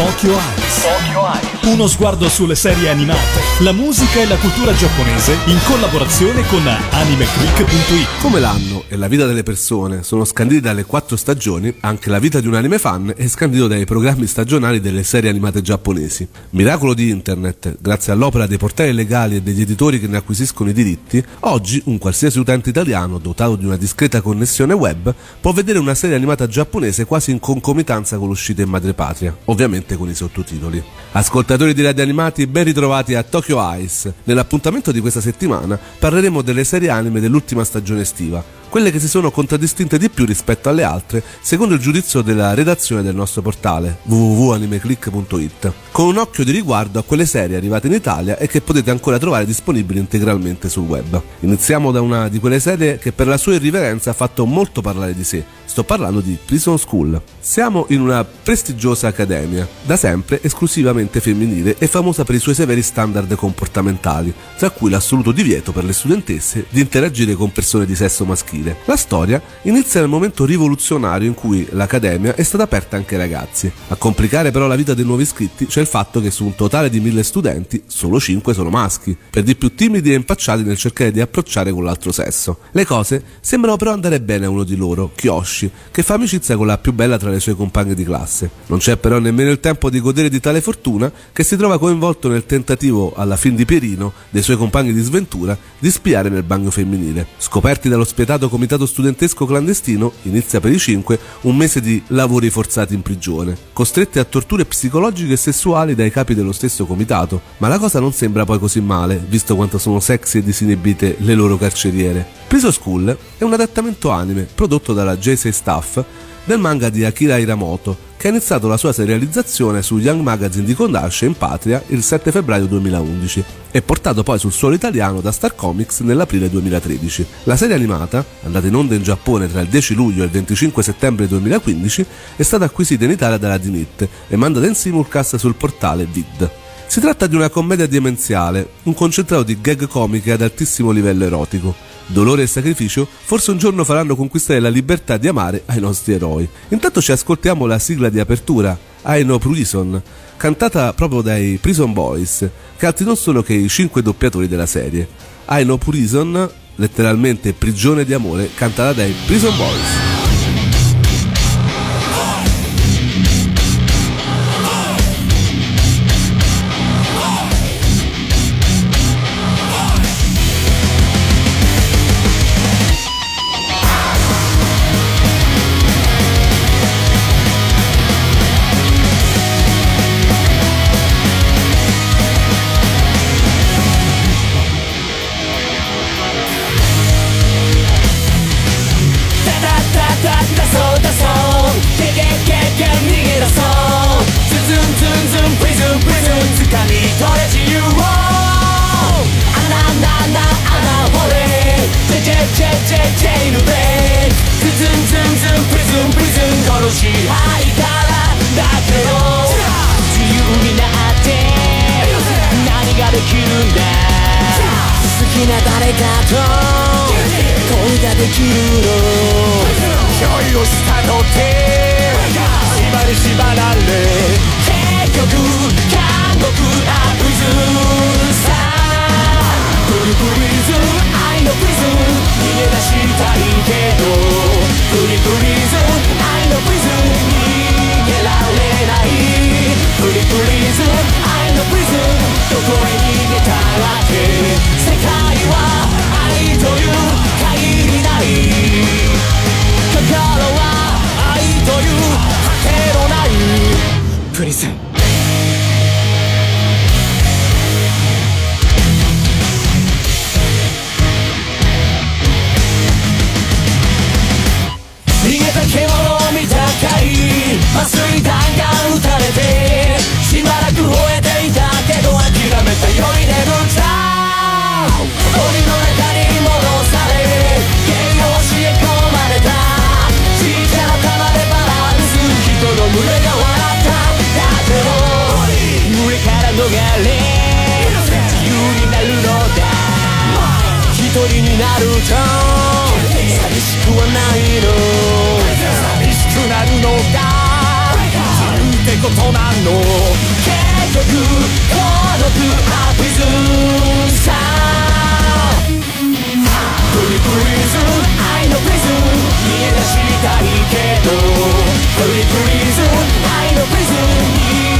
Tokyo Eyes. Uno sguardo sulle serie animate, la musica e la cultura giapponese in collaborazione con AnimeClick.it. Come l'anno e la vita delle persone sono scanditi dalle quattro stagioni, anche la vita di un anime fan è scandito dai programmi stagionali delle serie animate giapponesi. Miracolo di internet, grazie all'opera dei portali legali e degli editori che ne acquisiscono i diritti, oggi un qualsiasi utente italiano dotato di una discreta connessione web può vedere una serie animata giapponese quasi in concomitanza con l'uscita in madrepatria, ovviamente con i sottotitoli. Ascoltatori di radio animati, ben ritrovati a Tokyo Ice. Nell'appuntamento di questa settimana parleremo delle serie anime dell'ultima stagione estiva, quelle che si sono contraddistinte di più rispetto alle altre, secondo il giudizio della redazione del nostro portale www.animeclick.it, con un occhio di riguardo a quelle serie arrivate in Italia e che potete ancora trovare disponibili integralmente sul web. Iniziamo da una di quelle serie che per la sua irriverenza ha fatto molto parlare di sé. Sto parlando di Prison School. Siamo in una prestigiosa accademia, da sempre esclusivamente femminile e famosa per i suoi severi standard comportamentali, tra cui l'assoluto divieto per le studentesse di interagire con persone di sesso maschile. La storia inizia nel momento rivoluzionario in cui l'accademia è stata aperta anche ai ragazzi. A complicare però la vita dei nuovi iscritti c'è il fatto che su un totale di mille studenti solo 5 sono maschi, per di più timidi e impacciati nel cercare di approcciare con l'altro sesso. Le cose sembrano però andare bene a uno di loro, Kyoshi, che fa amicizia con la più bella tra le sue compagne di classe. Non c'è però nemmeno il tempo di godere di tale fortuna che si trova coinvolto nel tentativo, alla fin di Pierino, dei suoi compagni di sventura, di spiare nel bagno femminile. Scoperti dallo spietato comitato studentesco clandestino, inizia per i cinque un mese di lavori forzati in prigione, costretti a torture psicologiche e sessuali dai capi dello stesso comitato. Ma la cosa non sembra poi così male, visto quanto sono sexy e disinibite le loro carceriere. Prison School è un adattamento anime prodotto dalla JC Staff del manga di Akira Hiramoto, che ha iniziato la sua serializzazione su Young Magazine di Kondasce in patria il 7 febbraio 2011 e portato poi sul suolo italiano da Star Comics nell'aprile 2013. La serie animata, andata in onda in Giappone tra il 10 luglio e il 25 settembre 2015, è stata acquisita in Italia dalla Dinit e mandata in simulcast sul portale Vid. Si tratta di una commedia demenziale, un concentrato di gag comiche ad altissimo livello erotico. Dolore e sacrificio forse un giorno faranno conquistare la libertà di amare ai nostri eroi. Intanto ci ascoltiamo la sigla di apertura, I Know Prison, cantata proprio dai Prison Boys, che altri non sono che i cinque doppiatori della serie. I Know Prison, letteralmente prigione di amore, cantata dai Prison Boys. できるの。恋をしたとて縛り縛られ結局韓国アップズさ。れ。自由になるのだ。一人になると寂しくはないの。寂しくなるのだ自由ってことなの。結局孤独アプリズムさ。プリプリズ愛のプリズ見え出したいけど。プリプリズ愛のプリズム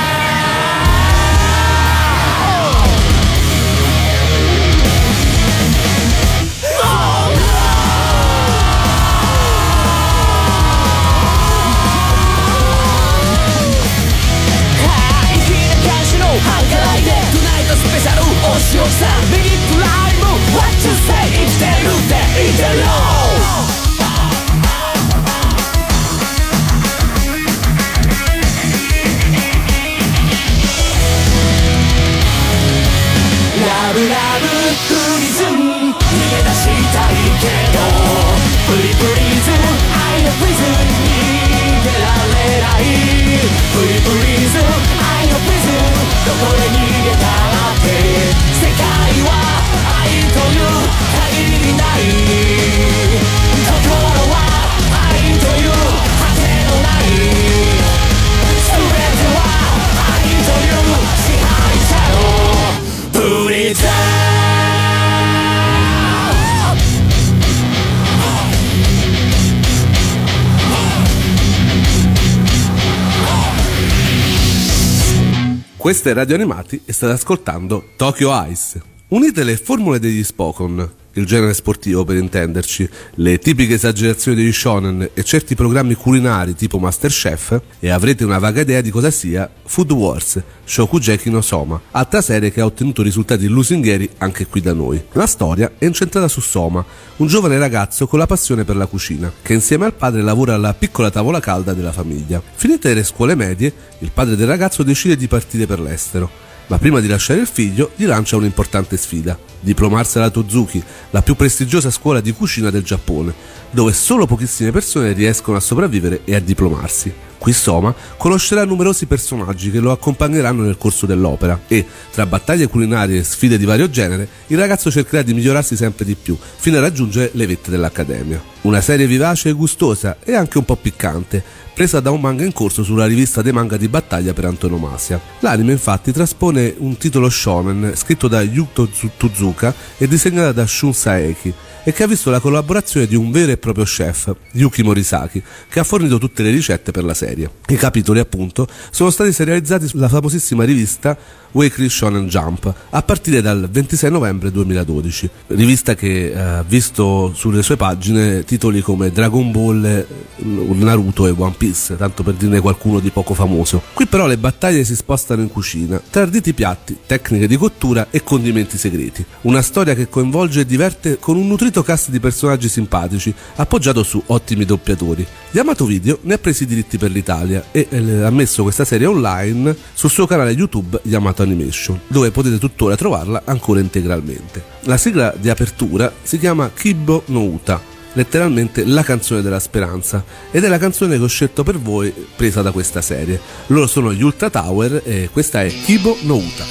è Radio Animati e state ascoltando Tokyo Ice. Unite le formule degli Spokon, il genere sportivo per intenderci, le tipiche esagerazioni degli shonen e certi programmi culinari tipo Masterchef e avrete una vaga idea di cosa sia Food Wars, Shokugeki no Soma, altra serie che ha ottenuto risultati lusinghieri anche qui da noi. La storia è incentrata su Soma, un giovane ragazzo con la passione per la cucina, che insieme al padre lavora alla piccola tavola calda della famiglia. Finite le scuole medie, il padre del ragazzo decide di partire per l'estero ma prima di lasciare il figlio gli lancia un'importante sfida, diplomarsi alla Tozuki, la più prestigiosa scuola di cucina del Giappone, dove solo pochissime persone riescono a sopravvivere e a diplomarsi. Qui Soma conoscerà numerosi personaggi che lo accompagneranno nel corso dell'opera e, tra battaglie culinarie e sfide di vario genere, il ragazzo cercherà di migliorarsi sempre di più, fino a raggiungere le vette dell'Accademia. Una serie vivace e gustosa e anche un po' piccante, presa da un manga in corso sulla rivista dei manga di battaglia per antonomasia. L'anime infatti traspone un titolo shonen scritto da Yuto Tuzuka e disegnato da Shun Saeki e che ha visto la collaborazione di un vero e proprio chef, Yuki Morisaki, che ha fornito tutte le ricette per la serie. I capitoli, appunto, sono stati serializzati sulla famosissima rivista Weekly Shonen Jump a partire dal 26 novembre 2012, rivista che ha eh, visto sulle sue pagine titoli come Dragon Ball, eh, Naruto e One Piece, tanto per dirne qualcuno di poco famoso. Qui però le battaglie si spostano in cucina, tra arditi piatti, tecniche di cottura e condimenti segreti. Una storia che coinvolge e diverte con un nutrito cast di personaggi simpatici, appoggiato su ottimi doppiatori. Yamato Video ne ha presi i diritti per l'Italia e eh, ha messo questa serie online sul suo canale YouTube Yamato Animation, dove potete tuttora trovarla ancora integralmente. La sigla di apertura si chiama Kibo no Uta, letteralmente la canzone della speranza ed è la canzone che ho scelto per voi presa da questa serie. Loro sono gli Ultra Tower e questa è Kibo no Uta.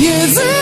Yüzüm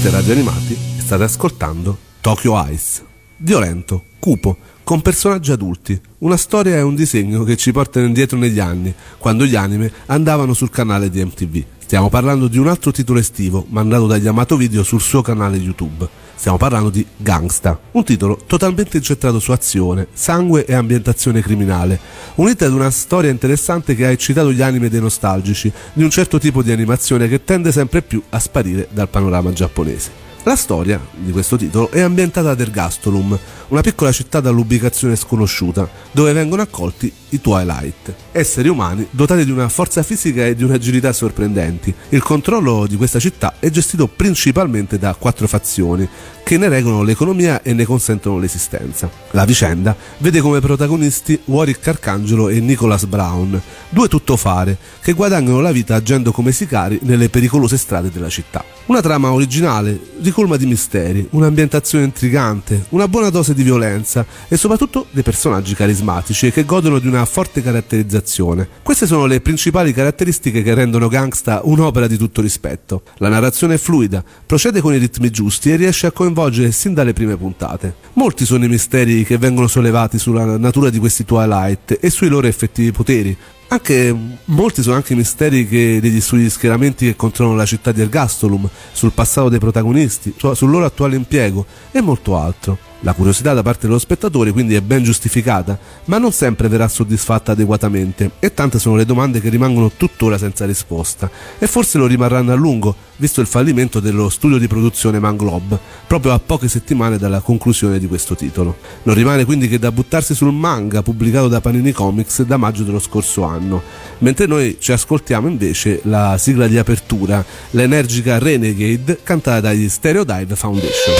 Queste radio animati state ascoltando Tokyo Ice. Violento, cupo, con personaggi adulti. Una storia e un disegno che ci portano indietro negli anni, quando gli anime andavano sul canale di MTV. Stiamo parlando di un altro titolo estivo, mandato da Yamato Video sul suo canale YouTube. Stiamo parlando di Gangsta, un titolo totalmente incentrato su azione, sangue e ambientazione criminale, unita ad una storia interessante che ha eccitato gli anime dei nostalgici di un certo tipo di animazione che tende sempre più a sparire dal panorama giapponese. La storia di questo titolo è ambientata ad Ergastolum, una piccola città dall'ubicazione sconosciuta, dove vengono accolti i Twilight, esseri umani dotati di una forza fisica e di un'agilità sorprendenti. Il controllo di questa città è gestito principalmente da quattro fazioni, che ne regolano l'economia e ne consentono l'esistenza. La vicenda vede come protagonisti Warwick Arcangelo e Nicholas Brown, due tuttofare che guadagnano la vita agendo come sicari nelle pericolose strade della città. Una trama originale, ricolma di misteri, un'ambientazione intrigante, una buona dose di violenza e soprattutto dei personaggi carismatici che godono di una forte caratterizzazione. Queste sono le principali caratteristiche che rendono Gangsta un'opera di tutto rispetto. La narrazione è fluida, procede con i ritmi giusti e riesce a coinvolgere sin dalle prime puntate. Molti sono i misteri che vengono sollevati sulla natura di questi Twilight e sui loro effettivi poteri, anche molti sono anche i misteri che, degli sugli schieramenti che controllano la città di Ergastolum, sul passato dei protagonisti, su- sul loro attuale impiego e molto altro. La curiosità da parte dello spettatore quindi è ben giustificata, ma non sempre verrà soddisfatta adeguatamente e tante sono le domande che rimangono tuttora senza risposta e forse lo rimarranno a lungo, visto il fallimento dello studio di produzione Manglob, proprio a poche settimane dalla conclusione di questo titolo. Non rimane quindi che da buttarsi sul manga pubblicato da Panini Comics da maggio dello scorso anno, mentre noi ci ascoltiamo invece la sigla di apertura, l'energica Renegade cantata dagli Stereodive Foundation.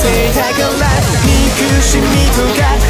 ていたから憎しみとか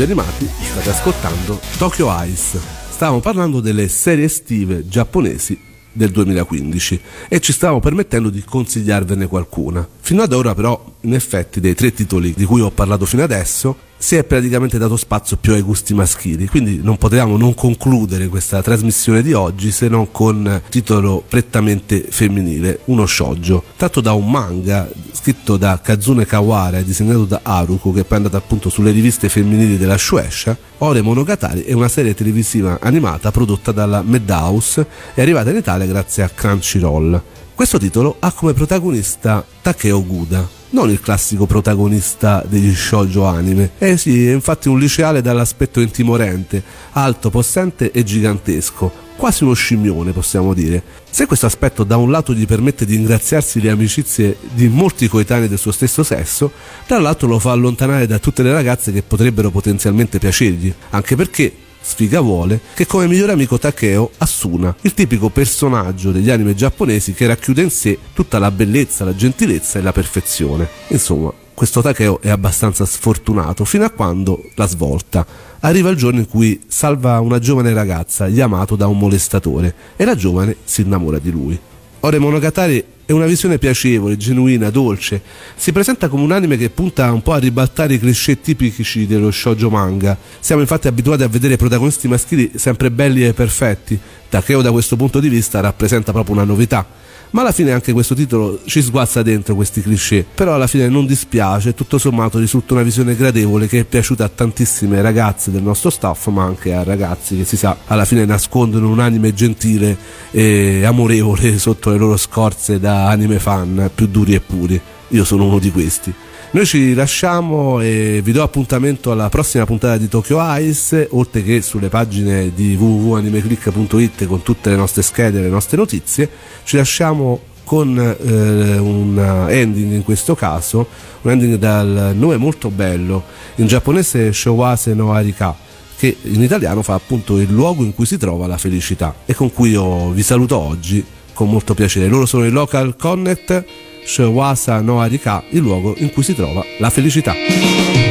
Radio Animati, state ascoltando Tokyo Ice. Stavamo parlando delle serie estive giapponesi del 2015 e ci stavamo permettendo di consigliarvene qualcuna. Fino ad ora però, in effetti, dei tre titoli di cui ho parlato fino adesso, si è praticamente dato spazio più ai gusti maschili, quindi non potevamo non concludere questa trasmissione di oggi se non con titolo prettamente femminile, uno shoujo, tratto da un manga scritto da Kazune Kawara e disegnato da Haruko che poi è andato appunto sulle riviste femminili della Shueisha, Ore Monogatari è una serie televisiva animata prodotta dalla Madhouse e arrivata in Italia grazie a Crunchyroll. Questo titolo ha come protagonista Takeo Guda, non il classico protagonista degli shoujo anime. Eh sì, è infatti un liceale dall'aspetto intimorente, alto, possente e gigantesco, quasi uno scimmione possiamo dire. Se questo aspetto da un lato gli permette di ingraziarsi le amicizie di molti coetanei del suo stesso sesso, dall'altro lo fa allontanare da tutte le ragazze che potrebbero potenzialmente piacergli, anche perché sfiga vuole che come migliore amico Takeo Asuna, il tipico personaggio degli anime giapponesi che racchiude in sé tutta la bellezza, la gentilezza e la perfezione. Insomma, questo Takeo è abbastanza sfortunato fino a quando la svolta. Arriva il giorno in cui salva una giovane ragazza, Yamato, da un molestatore e la giovane si innamora di lui. Ore Monogatari è una visione piacevole, genuina, dolce. Si presenta come un anime che punta un po' a ribaltare i cliché tipici dello shoujo manga. Siamo infatti abituati a vedere protagonisti maschili sempre belli e perfetti. Takeo da questo punto di vista rappresenta proprio una novità ma alla fine anche questo titolo ci sguazza dentro questi cliché, però alla fine non dispiace, tutto sommato risulta una visione gradevole che è piaciuta a tantissime ragazze del nostro staff, ma anche a ragazzi che si sa alla fine nascondono un anime gentile e amorevole sotto le loro scorze da anime fan più duri e puri. Io sono uno di questi. Noi ci lasciamo e vi do appuntamento alla prossima puntata di Tokyo Ice, oltre che sulle pagine di www.animeclick.it con tutte le nostre schede e le nostre notizie. Ci lasciamo con eh, un ending in questo caso, un ending dal nome molto bello, in giapponese Showase no Arika, che in italiano fa appunto il luogo in cui si trova la felicità e con cui io vi saluto oggi con molto piacere. Loro sono i Local Connect Shawasa no Arika, il luogo in cui si trova la felicità.